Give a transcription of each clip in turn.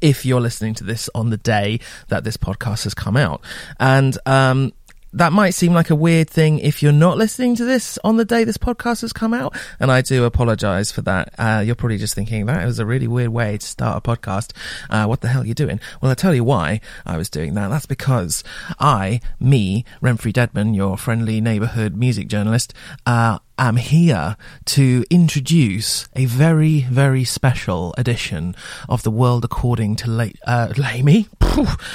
if you're listening to this on the day that this podcast has come out. And um, that might seem like a weird thing if you're not listening to this on the day this podcast has come out. And I do apologize for that. Uh, you're probably just thinking that was a really weird way to start a podcast. Uh, what the hell are you doing? Well, I'll tell you why I was doing that. That's because I, me, Remfry Deadman, your friendly neighborhood music journalist, uh, am here to introduce a very, very special edition of The World According to La- uh, Lamy.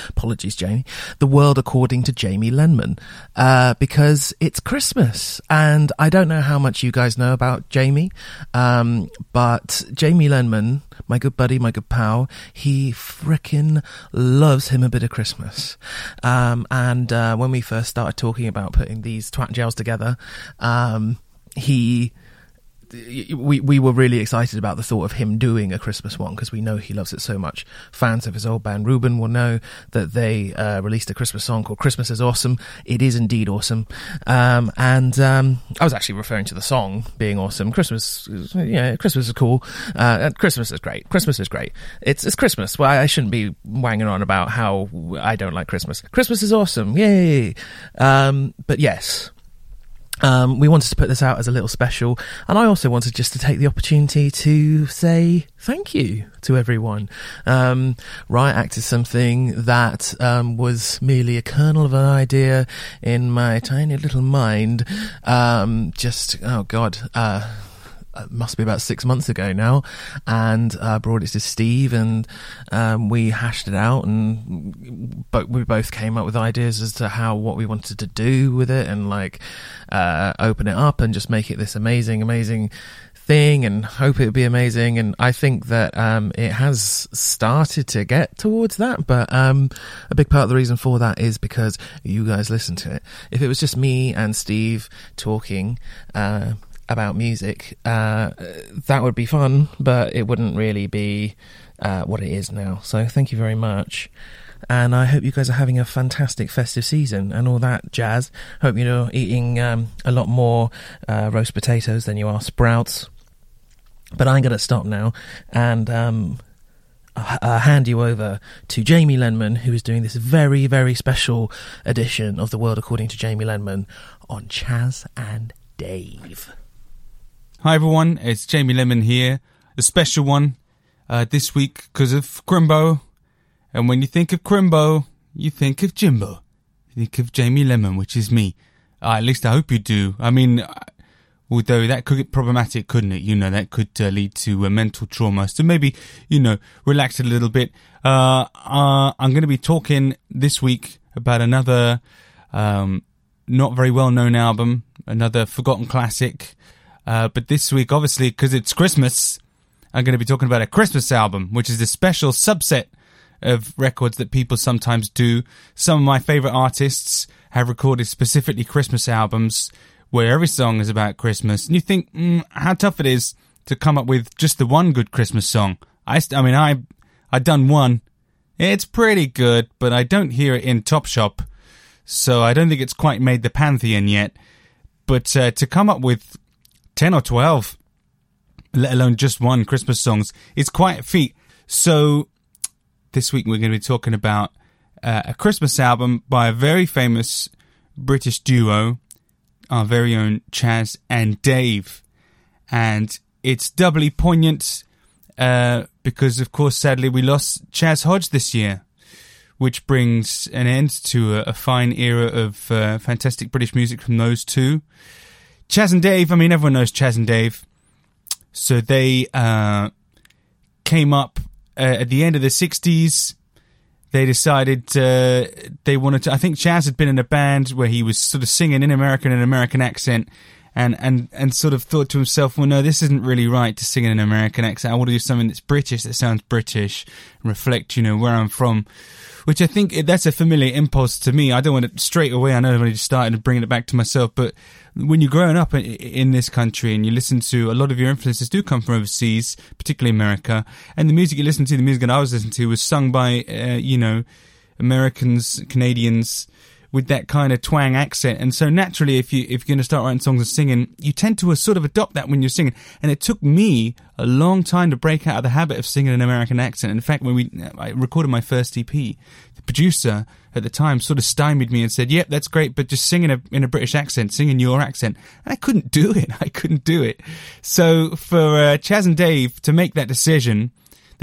Apologies, Jamie. The World According to Jamie Lenman. Uh, because it's Christmas. And I don't know how much you guys know about Jamie, um, but Jamie Lenman, my good buddy, my good pal, he frickin' loves him a bit of Christmas. Um, and uh, when we first started talking about putting these twat gels together, um, he we we were really excited about the thought of him doing a Christmas one because we know he loves it so much. Fans of his old band Reuben will know that they uh, released a Christmas song called "Christmas is Awesome." It is indeed awesome, um, and um, I was actually referring to the song being awesome. Christmas, yeah, Christmas is cool. Uh, Christmas is great. Christmas is great. It's it's Christmas. Well, I shouldn't be wanging on about how I don't like Christmas. Christmas is awesome. Yay! Um, but yes, um, we wanted to put this out as a little special, and I also wanted just to take the opportunity to say thank you to everyone. Um, Riot Act is something that um, was merely a kernel of an idea in my tiny little mind. Um, just oh god. Uh, uh, must be about six months ago now, and uh, brought it to Steve, and um, we hashed it out, and but we both came up with ideas as to how what we wanted to do with it, and like uh, open it up and just make it this amazing, amazing thing, and hope it would be amazing. And I think that um, it has started to get towards that, but um, a big part of the reason for that is because you guys listen to it. If it was just me and Steve talking uh, about music, uh, that would be fun, but it wouldn't really be uh, what it is now. So thank you very much. And I hope you guys are having a fantastic festive season and all that jazz. Hope you're eating um, a lot more uh, roast potatoes than you are sprouts. But I'm going to stop now and um, uh, hand you over to Jamie Lenman, who is doing this very, very special edition of The World According to Jamie Lenman on Chas and Dave. Hi everyone, it's Jamie Lenman here. A special one uh, this week because of Crimbo. And when you think of Crimbo, you think of Jimbo. You think of Jamie Lenman, which is me. Uh, at least I hope you do. I mean, uh, although that could get problematic, couldn't it? You know, that could uh, lead to a mental trauma. So maybe, you know, relax a little bit. Uh, uh, I'm going to be talking this week about another um, not very well known album, another forgotten classic. Uh, but this week, obviously, because it's Christmas, I'm going to be talking about a Christmas album, which is a special subset of records that people sometimes do. Some of my favorite artists have recorded specifically Christmas albums where every song is about Christmas. And you think, mm, how tough it is to come up with just the one good Christmas song. I, I mean, I, I done one. It's pretty good, but I don't hear it in Top Shop, So I don't think it's quite made the pantheon yet. But uh, to come up with 10 or 12, let alone just one Christmas songs, is quite a feat. So this week we're going to be talking about uh, a Christmas album by a very famous British duo, our very own Chas and Dave. And it's doubly poignant uh, because, of course, sadly, we lost Chas Hodge this year, which brings an end to a, a fine era of uh, fantastic British music from those two. Chas and Dave, I mean, everyone knows Chas and Dave. So they uh, came up uh, at the end of the 60s. They decided uh, they wanted to. I think Chas had been in a band where he was sort of singing in American an American accent, and, and, and sort of thought to himself, well, no, this isn't really right to sing in an American accent. I want to do something that's British, that sounds British, reflect, you know, where I'm from which I think that's a familiar impulse to me. I don't want to straight away. I know I've just started bringing it back to myself, but when you're growing up in this country and you listen to a lot of your influences do come from overseas, particularly America, and the music you listen to, the music that I was listening to was sung by, uh, you know, Americans, Canadians, with that kind of twang accent. And so naturally, if you if you're going to start writing songs and singing, you tend to uh, sort of adopt that when you're singing. And it took me a long time to break out of the habit of singing an American accent. In fact, when we I recorded my first EP, the producer at the time sort of stymied me and said, "Yep, that's great, but just sing in a British accent, sing in your accent." And I couldn't do it. I couldn't do it. So for uh, Chas and Dave to make that decision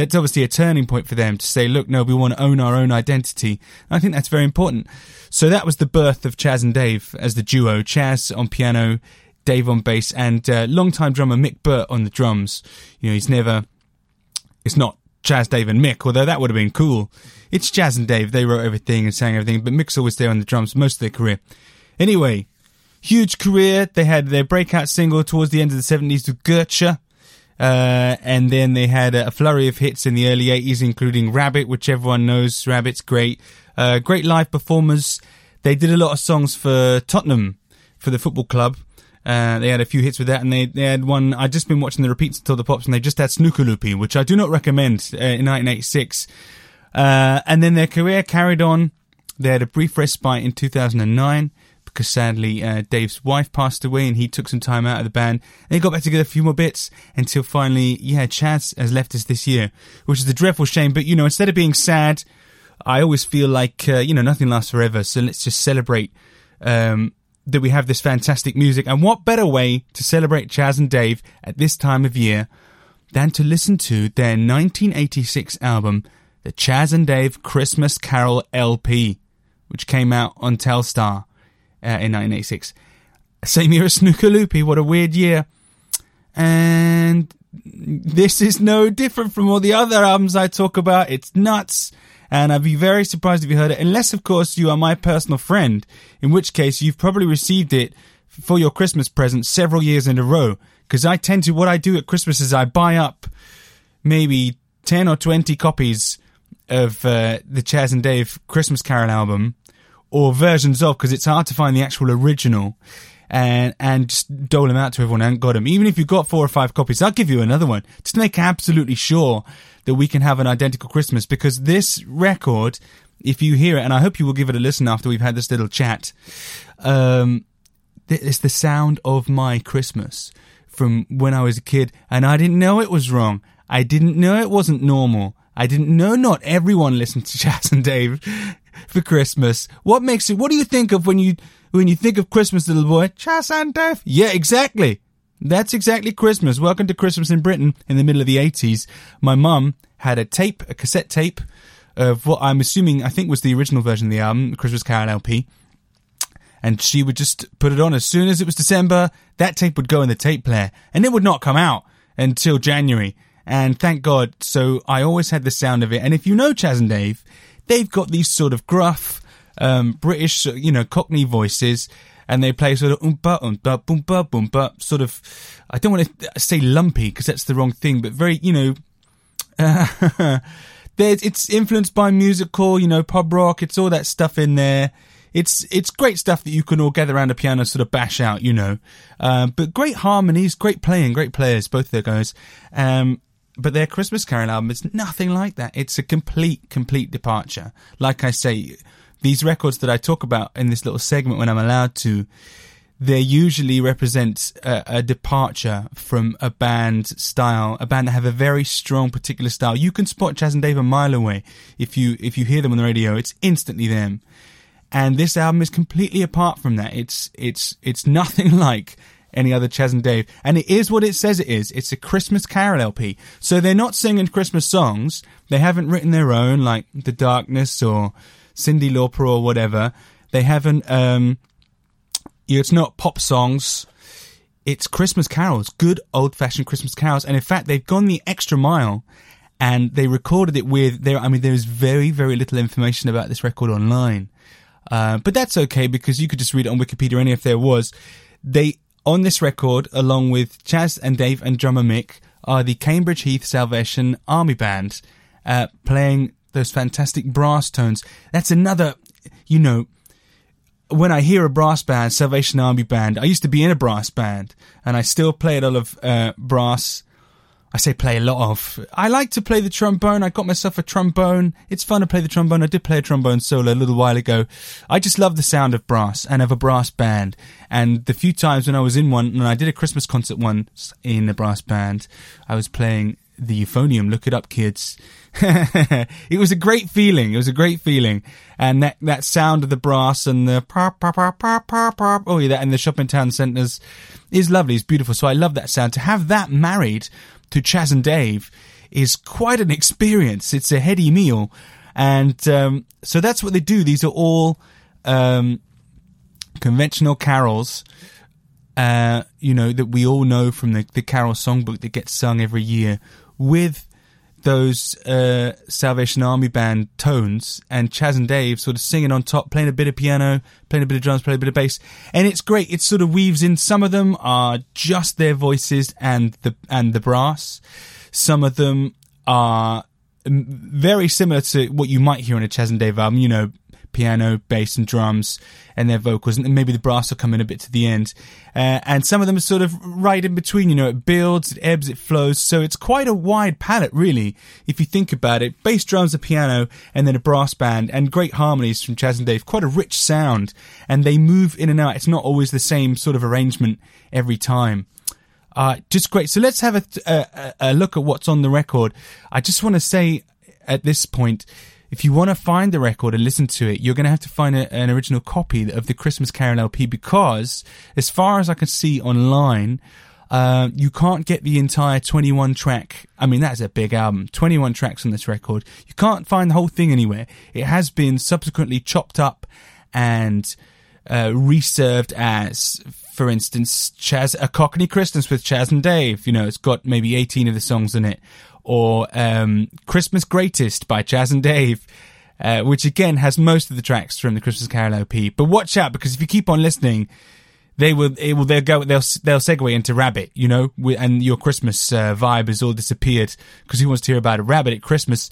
that's obviously a turning point for them to say, look, no, we want to own our own identity. And I think that's very important. So that was the birth of Chas and Dave as the duo. Chas on piano, Dave on bass, and uh, longtime drummer Mick Burt on the drums. You know, he's never, it's not Chas, Dave, and Mick, although that would have been cool. It's Chas and Dave. They wrote everything and sang everything, but Mick's always there on the drums most of their career. Anyway, huge career. They had their breakout single towards the end of the 70s with Gertcha. Uh, and then they had a flurry of hits in the early 80s, including Rabbit, which everyone knows. Rabbit's great. Uh, great live performers. They did a lot of songs for Tottenham, for the football club. Uh, they had a few hits with that, and they, they had one. I'd just been watching the repeats until the pops, and they just had Snooker Loopy, which I do not recommend uh, in 1986. Uh, and then their career carried on. They had a brief respite in 2009 because sadly uh, Dave's wife passed away and he took some time out of the band. And they got back together a few more bits until finally, yeah, Chas has left us this year, which is a dreadful shame. But you know, instead of being sad, I always feel like uh, you know nothing lasts forever. So let's just celebrate um, that we have this fantastic music. And what better way to celebrate Chas and Dave at this time of year than to listen to their 1986 album, the Chas and Dave Christmas Carol LP, which came out on Telstar uh, in 1986. Same year as Snooker Loopy. What a weird year. And this is no different from all the other albums I talk about. It's nuts. And I'd be very surprised if you heard it, unless, of course, you are my personal friend, in which case you've probably received it for your Christmas present several years in a row. Because I tend to, what I do at Christmas is I buy up maybe 10 or 20 copies of uh, the Chas and Dave Christmas Carol album or versions of because it's hard to find the actual original and and just dole them out to everyone and got them. Even if you've got four or five copies, I'll give you another one just to make absolutely sure that we can have an identical Christmas because this record, if you hear it, and I hope you will give it a listen after we've had this little chat, um, it's the sound of my Christmas from when I was a kid and I didn't know it was wrong. I didn't know it wasn't normal. I didn't know not everyone listened to Chas and Dave for Christmas. What makes it? What do you think of when you when you think of Christmas, little boy? Chas and Dave. Yeah, exactly. That's exactly Christmas. Welcome to Christmas in Britain in the middle of the 80s. My mum had a tape, a cassette tape of what I'm assuming I think was the original version of the album, Christmas Carol LP. And she would just put it on as soon as it was December. That tape would go in the tape player and it would not come out until January. And thank God. So I always had the sound of it. And if you know Chas and Dave, they've got these sort of gruff, um, British, you know, Cockney voices, and they play sort of oompa, oompa, boompa, boompa, sort of, I don't want to say lumpy because that's the wrong thing, but very, you know, it's influenced by musical, you know, pub rock, it's all that stuff in there. It's it's great stuff that you can all gather around a piano, sort of bash out, you know. Um, but great harmonies, great playing, great players, both of their guys. Um, but their Christmas Carol album is nothing like that. It's a complete, complete departure. Like I say, these records that I talk about in this little segment when I'm allowed to, they usually represent a, a, departure from a band style, a band that have a very strong particular style. You can spot Chas and Dave a mile away if you if you hear them on the radio. It's instantly them. And this album is completely apart from that. It's it's it's nothing like any other Chas and Dave. And it is what it says it is. It's a Christmas Carol LP. So they're not singing Christmas songs. They haven't written their own, like The Darkness or Cyndi Lauper or whatever. They haven't, um, it's not pop songs. It's Christmas carols, good old fashioned Christmas carols. And in fact, they've gone the extra mile and they recorded it with there. I mean, there is very, very little information about this record online. Uh, but that's okay because you could just read it on Wikipedia. Any if there was, they on this record, along with Chas and Dave and drummer Mick, are the Cambridge Heath Salvation Army Band, uh, playing those fantastic brass tones. That's another, you know, when I hear a brass band, Salvation Army Band, I used to be in a brass band, and I still play a lot of uh, brass I say play a lot of. I like to play the trombone. I got myself a trombone. It's fun to play the trombone. I did play a trombone solo a little while ago. I just love the sound of brass and of a brass band. And the few times when I was in one, and I did a Christmas concert once in a brass band, I was playing the euphonium. Look it up, kids. it was a great feeling. It was a great feeling. And that, that sound of the brass and the pop, pop, pop, pop, pop, oh yeah, that in the shopping town centres is lovely. It's beautiful. So I love that sound. To have that married to Chas and Dave is quite an experience. It's a heady meal. And um, so that's what they do. These are all um, conventional carols, uh, you know, that we all know from the, the carol songbook that gets sung every year with those uh, Salvation Army band tones and Chas and Dave sort of singing on top, playing a bit of piano, playing a bit of drums, playing a bit of bass, and it's great. It sort of weaves in. Some of them are just their voices and the and the brass. Some of them are very similar to what you might hear on a Chas and Dave album. You know, piano, bass, and drums, and their vocals, and maybe the brass will come in a bit to the end. Uh, and some of them are sort of right in between. You know, it builds, it ebbs, it flows. So it's quite a wide palette, really, if you think about it. Bass, drums, a piano, and then a brass band, and great harmonies from Chas and Dave. Quite a rich sound, and they move in and out. It's not always the same sort of arrangement every time. Uh, just great. So let's have a, a, a look at what's on the record. I just want to say at this point, if you want to find the record and listen to it, you're going to have to find a, an original copy of the Christmas Carol LP because, as far as I can see online, uh, you can't get the entire 21 track. I mean, that's a big album. 21 tracks on this record. You can't find the whole thing anywhere. It has been subsequently chopped up and uh, reserved as, for instance, Chas, A Cockney Christmas with Chas and Dave. You know, it's got maybe 18 of the songs in it or um, Christmas Greatest by Chas and Dave. Uh, which again has most of the tracks from the Christmas Carol LP. But watch out because if you keep on listening, they will, it will, they'll go, they'll, they'll segue into Rabbit, you know, and your Christmas uh, vibe has all disappeared because who wants to hear about a rabbit at Christmas?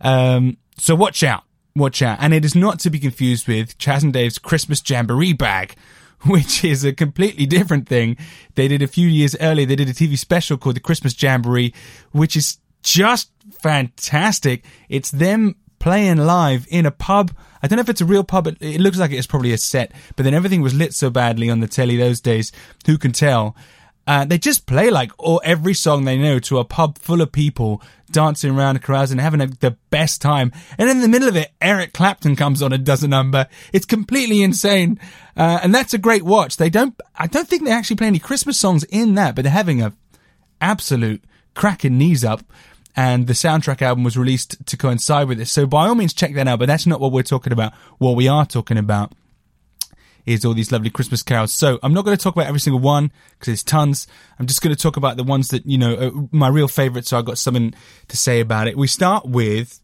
Um, so watch out, watch out. And it is not to be confused with Chas and Dave's Christmas Jamboree bag, which is a completely different thing. They did a few years earlier, they did a TV special called the Christmas Jamboree, which is just fantastic. It's them playing live in a pub. I don't know if it's a real pub. but It looks like it's probably a set, but then everything was lit so badly on the telly those days. Who can tell? Uh, they just play like all, every song they know to a pub full of people dancing around, carousing, having a, the best time. And in the middle of it, Eric Clapton comes on and does a number. It's completely insane. Uh, and that's a great watch. They don't, I don't think they actually play any Christmas songs in that, but they're having a absolute cracking knees up and the soundtrack album was released to coincide with this. So by all means, check that out. But that's not what we're talking about. What we are talking about is all these lovely Christmas carols. So I'm not going to talk about every single one because there's tons. I'm just going to talk about the ones that you know are my real favourites. So I've got something to say about it. We start with.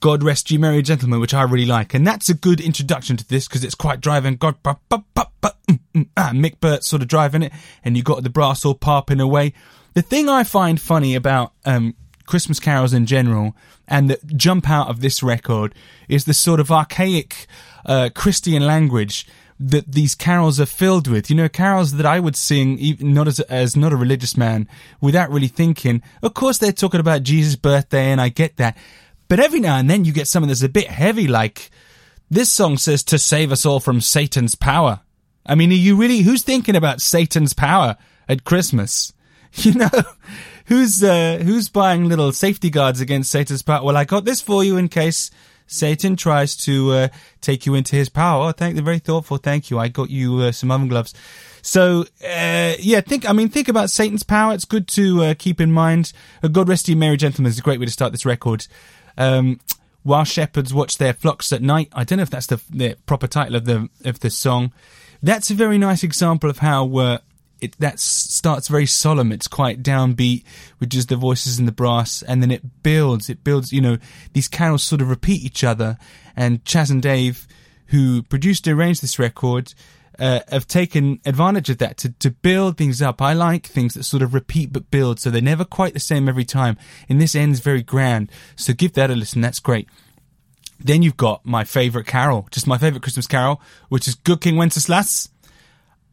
God rest you, merry gentlemen, which I really like, and that's a good introduction to this because it's quite driving. God, bah, bah, bah, mm, mm, ah, Mick Burt sort of driving it, and you got the brass all popping away. The thing I find funny about um, Christmas carols in general and that jump out of this record is the sort of archaic uh, Christian language that these carols are filled with. You know, carols that I would sing, even not as, as not a religious man, without really thinking. Of course, they're talking about Jesus' birthday, and I get that. But every now and then you get something that's a bit heavy, like this song says to save us all from Satan's power. I mean, are you really, who's thinking about Satan's power at Christmas? You know, who's uh, who's buying little safety guards against Satan's power? Well, I got this for you in case Satan tries to uh, take you into his power. Oh, thank, you very thoughtful. Thank you. I got you uh, some oven gloves. So uh, yeah, think. I mean, think about Satan's power. It's good to uh, keep in mind. A God rest you, merry gentlemen, is a great way to start this record. Um, while shepherds watch their flocks at night. I don't know if that's the, the proper title of the of the song. That's a very nice example of how uh, it that starts very solemn. It's quite downbeat with just the voices and the brass, and then it builds. It builds. You know, these carols sort of repeat each other. And Chas and Dave, who produced and arranged this record, uh, have taken advantage of that to, to build things up. I like things that sort of repeat but build, so they're never quite the same every time. And this ends very grand. So give that a listen. That's great. Then you've got my favourite carol, just my favourite Christmas carol, which is Good King Wenceslas.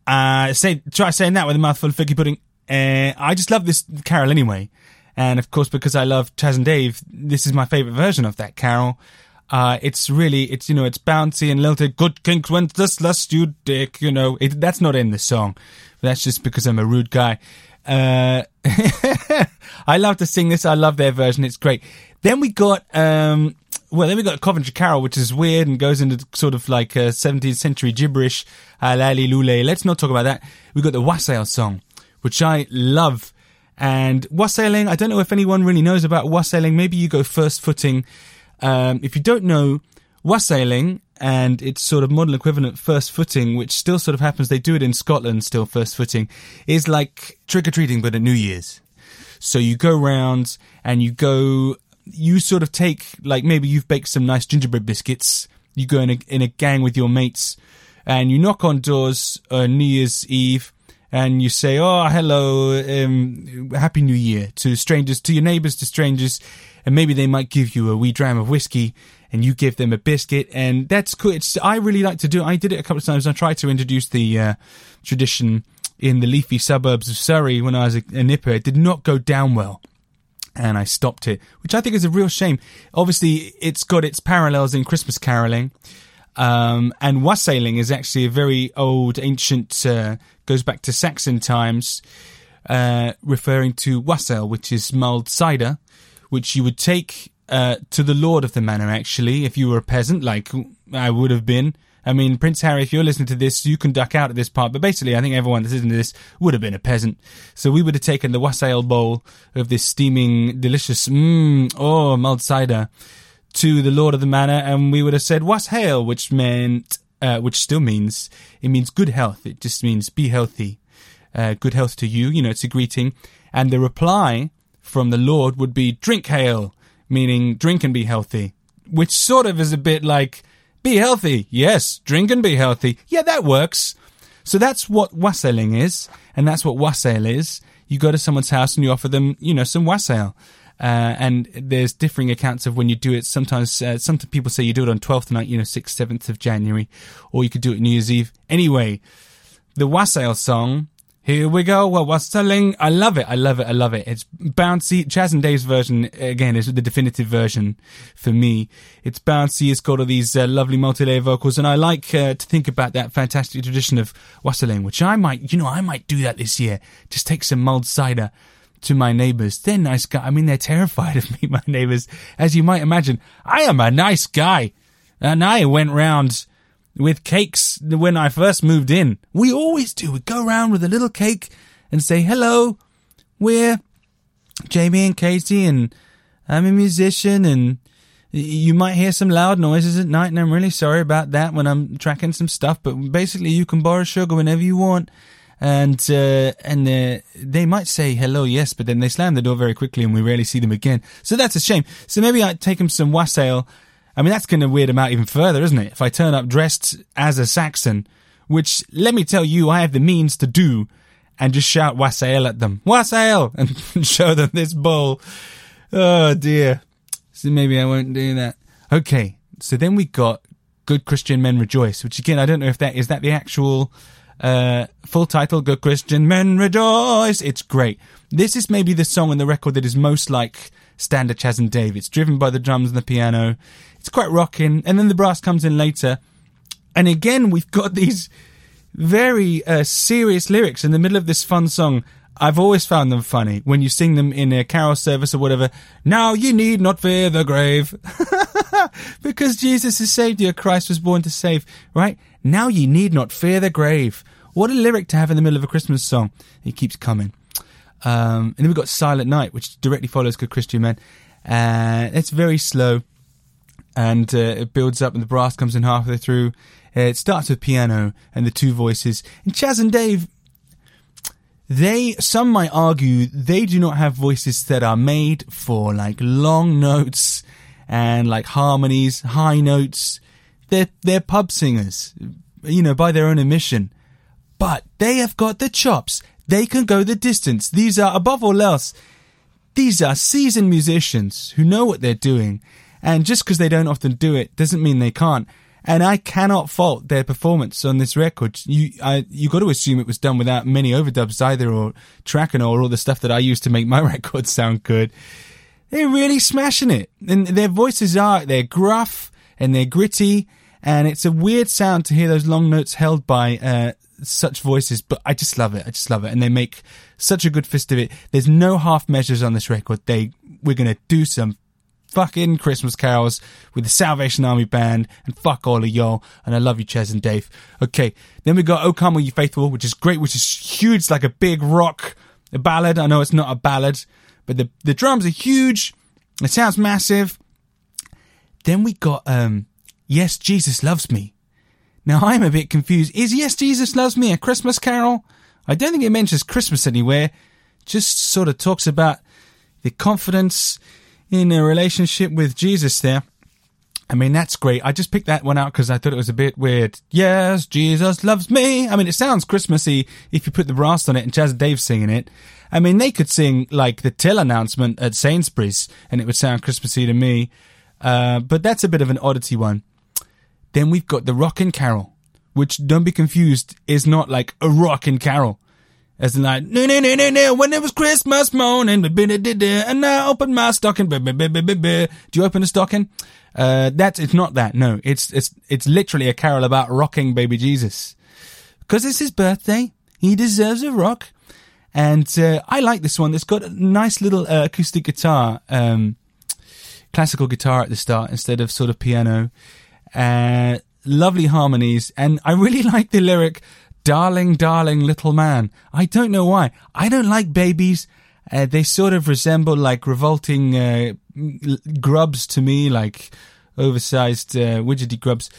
Uh, say try saying that with a mouthful of figgy pudding. Uh, I just love this carol anyway, And of course, because I love Chas and Dave, this is my favorite version of that carol. Uh, it's really, it's, you know, it's bouncy and lilted. Good kinks went this lust, you dick, you know. It, that's not in the song. That's just because I'm a rude guy. Uh, I love to sing this. I love their version. It's great. Then we got, um, well, then we got Coventry Carol, which is weird and goes into sort of like a 17th century gibberish. Uh, lule. Let's not talk about that. We got the Wassail song, which I love. And wassailing, I don't know if anyone really knows about wassailing. Maybe you go first footing. Um, if you don't know, wassailing and its sort of modern equivalent first footing, which still sort of happens, they do it in Scotland still first footing, is like trick or treating but at New Year's. So you go round and you go, you sort of take, like maybe you've baked some nice gingerbread biscuits, you go in a, in a gang with your mates and you knock on doors on New Year's Eve and you say, "Oh, hello, um, happy New Year" to strangers, to your neighbours, to strangers, and maybe they might give you a wee dram of whiskey, and you give them a biscuit, and that's cool. It's I really like to do. It. I did it a couple of times. I tried to introduce the uh, tradition in the leafy suburbs of Surrey when I was a, a nipper. It did not go down well and I stopped it, which I think is a real shame. Obviously, it's got its parallels in Christmas caroling. Um, and wassailing is actually a very old, ancient, uh, goes back to Saxon times, uh, referring to wassail, which is mulled cider, which you would take uh, to the lord of the manor, actually, if you were a peasant, like I would have been. I mean, Prince Harry, if you're listening to this, you can duck out at this part. But basically, I think everyone that's listening to this would have been a peasant. So we would have taken the wassail bowl of this steaming, delicious, mmm, oh, mulled cider to the Lord of the Manor, and we would have said "wassail," which meant, uh, which still means, it means good health. It just means be healthy, uh, good health to you. You know, it's a greeting, and the reply from the Lord would be "drink hail," meaning drink and be healthy, which sort of is a bit like be healthy. Yes, drink and be healthy. Yeah, that works. So that's what wassailing is, and that's what wassail is. You go to someone's house and you offer them, you know, some wassail. Uh, and there's differing accounts of when you do it. Sometimes, uh, some people say you do it on 12th night, you know, 6th, 7th of January, or you could do it New Year's Eve. Anyway, the Wassail song, here we go, well, wassailing, I love it, I love it, I love it. It's bouncy. Chas and Dave's version, again, is the definitive version for me. It's bouncy, it's got all these uh, lovely multi-layer vocals, and I like uh, to think about that fantastic tradition of wassailing, which I might, you know, I might do that this year. Just take some mulled cider, to my neighbors. They're nice guys. I mean, they're terrified of me, my neighbors. As you might imagine, I am a nice guy. And I went round with cakes when I first moved in. We always do. We go around with a little cake and say, hello, we're Jamie and Katie and I'm a musician and you might hear some loud noises at night and I'm really sorry about that when I'm tracking some stuff, but basically you can borrow sugar whenever you want and uh, and uh, they might say hello, yes, but then they slam the door very quickly, and we rarely see them again. So that's a shame. So maybe I take them some wassail. I mean, that's going to weird them out even further, isn't it? If I turn up dressed as a Saxon, which let me tell you, I have the means to do, and just shout wassail at them, wassail, and show them this bowl. Oh dear. So maybe I won't do that. Okay. So then we got Good Christian Men Rejoice, which again, I don't know if that is that the actual uh, full title, Good Christian Men Rejoice. It's great. This is maybe the song on the record that is most like standard Chas and Dave. It's driven by the drums and the piano. It's quite rocking. And then the brass comes in later. And again, we've got these very uh, serious lyrics in the middle of this fun song. I've always found them funny when you sing them in a carol service or whatever. Now you need not fear the grave. because Jesus is saved you. Christ was born to save, right? Now you need not fear the grave. What a lyric to have in the middle of a Christmas song. It keeps coming. Um, and then we've got Silent Night, which directly follows Good Christian Men. Uh, it's very slow and uh, it builds up and the brass comes in halfway through. Uh, it starts with piano and the two voices. And Chas and Dave, they, some might argue, they do not have voices that are made for like long notes and like harmonies, high notes. They're, they're pub singers, you know, by their own admission. But they have got the chops. They can go the distance. These are, above all else, these are seasoned musicians who know what they're doing. And just because they don't often do it doesn't mean they can't. and I cannot fault their performance on this record. You, I, you got to assume it was done without many overdubs either, or tracking, or all the stuff that I use to make my records sound good. They're really smashing it, and their voices are they're gruff and they're gritty, and it's a weird sound to hear those long notes held by uh, such voices. But I just love it. I just love it, and they make such a good fist of it. There's no half measures on this record. They we're gonna do some fucking Christmas carols with the Salvation Army band and fuck all of y'all. And I love you, Chas and Dave. Okay. Then we got O Come All You Faithful, which is great, which is huge, like a big rock a ballad. I know it's not a ballad, but the, the drums are huge. It sounds massive. Then we got, um, Yes, Jesus Loves Me. Now I'm a bit confused. Is Yes, Jesus Loves Me a Christmas carol? I don't think it mentions Christmas anywhere. Just sort of talks about the confidence in a relationship with Jesus there. I mean, that's great. I just picked that one out because I thought it was a bit weird. Yes, Jesus loves me. I mean, it sounds Christmassy if you put the brass on it and Chas Dave singing it. I mean, they could sing like the till announcement at Sainsbury's and it would sound Christmassy to me. Uh, but that's a bit of an oddity one. Then we've got the Rockin' Carol, which don't be confused is not like a rockin' carol. As in like, no, no, no, no, no, when it was Christmas morning, and I opened my stocking. Do you open a stocking? Uh, that's, it's not that. No, it's, it's, it's literally a carol about rocking baby Jesus. Because it's his birthday. He deserves a rock. And, uh, I like this one. It's got a nice little uh, acoustic guitar, um, classical guitar at the start instead of sort of piano. Uh, lovely harmonies. And I really like the lyric, darling, darling little man. I don't know why. I don't like babies. Uh, they sort of resemble like revolting uh, grubs to me, like oversized uh, widgety grubs.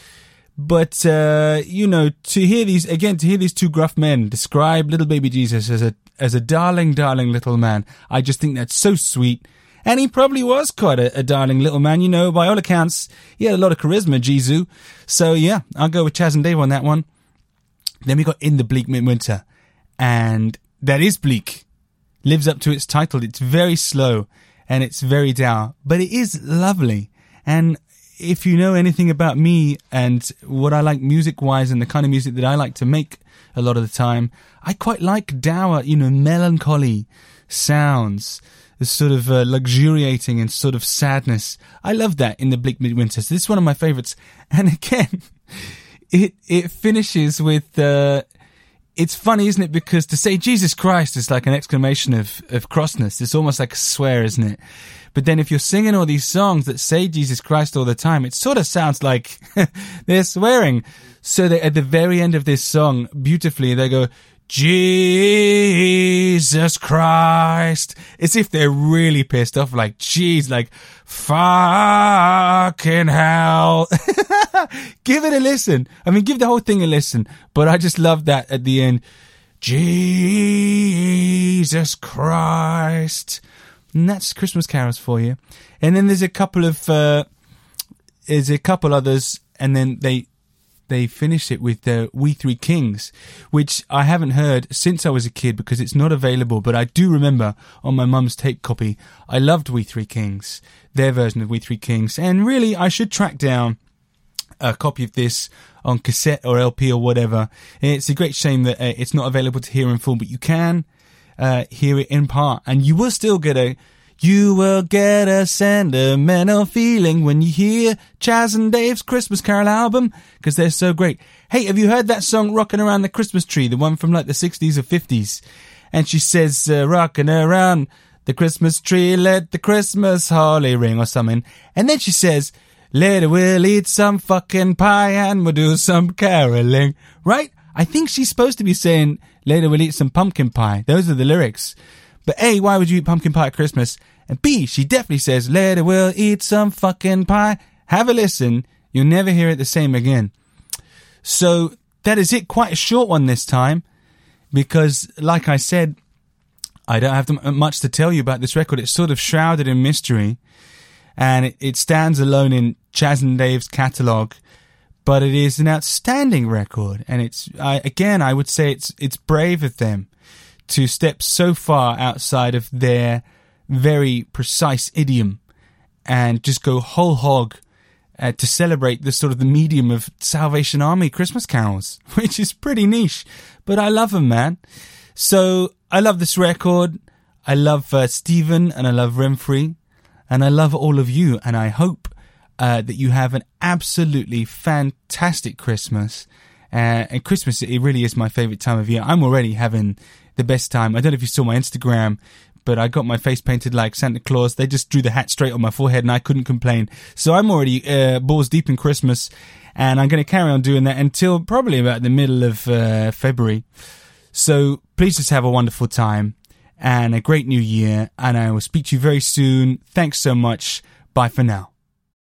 But uh, you know, to hear these again, to hear these two gruff men describe little baby Jesus as a as a darling, darling little man, I just think that's so sweet. And he probably was quite a, a darling little man, you know. By all accounts, he had a lot of charisma, Jesus. So yeah, I'll go with Chas and Dave on that one. Then we got In the Bleak Midwinter, and that is bleak. Lives up to its title. It's very slow and it's very down, but it is lovely. And if you know anything about me and what I like music wise and the kind of music that I like to make a lot of the time, I quite like dour, you know, melancholy sounds, sort of uh, luxuriating and sort of sadness. I love that in the Bleak Midwinter. So this is one of my favorites. And again, it it finishes with uh, it's funny, isn't it? Because to say Jesus Christ is like an exclamation of of crossness. It's almost like a swear, isn't it? But then if you're singing all these songs that say Jesus Christ all the time, it sort of sounds like they're swearing. So that at the very end of this song, beautifully, they go, Jesus Christ. It's if they're really pissed off, like, jeez, like, fucking hell. give it a listen. I mean, give the whole thing a listen. But I just love that at the end. Jesus Christ. And that's Christmas carols for you. And then there's a couple of, uh, there's a couple others, and then they, they finished it with the We Three Kings, which I haven't heard since I was a kid because it's not available, but I do remember on my mum's tape copy, I loved We Three Kings, their version of We Three Kings, and really I should track down a copy of this on cassette or LP or whatever. It's a great shame that uh, it's not available to hear in full, but you can uh, hear it in part, and you will still get a you will get a sentimental feeling when you hear Chas and Dave's Christmas Carol album because they're so great. Hey, have you heard that song "Rocking Around the Christmas Tree"? The one from like the sixties or fifties, and she says uh, "Rocking around the Christmas tree, let the Christmas holly ring" or something, and then she says. Later we'll eat some fucking pie and we'll do some caroling. Right? I think she's supposed to be saying, later we'll eat some pumpkin pie. Those are the lyrics. But A, why would you eat pumpkin pie at Christmas? And B, she definitely says, later we'll eat some fucking pie. Have a listen. You'll never hear it the same again. So that is it. Quite a short one this time. Because, like I said, I don't have much to tell you about this record. It's sort of shrouded in mystery. And it, stands alone in Chas and Dave's catalogue but it is an outstanding record. And it's, I, again, I would say it's, it's brave of them to step so far outside of their very precise idiom and just go whole hog uh, to celebrate the sort of the medium of Salvation Army Christmas carols, which is pretty niche, but I love them, man. So I love this record. I love uh, Stephen and I love Remfry and I love all of you. And I hope uh, that you have an absolutely fantastic Christmas. Uh, and Christmas, it really is my favorite time of year. I'm already having the best time. I don't know if you saw my Instagram, but I got my face painted like Santa Claus. They just drew the hat straight on my forehead and I couldn't complain. So I'm already uh, balls deep in Christmas and I'm going to carry on doing that until probably about the middle of uh, February. So please just have a wonderful time and a great new year. And I will speak to you very soon. Thanks so much. Bye for now.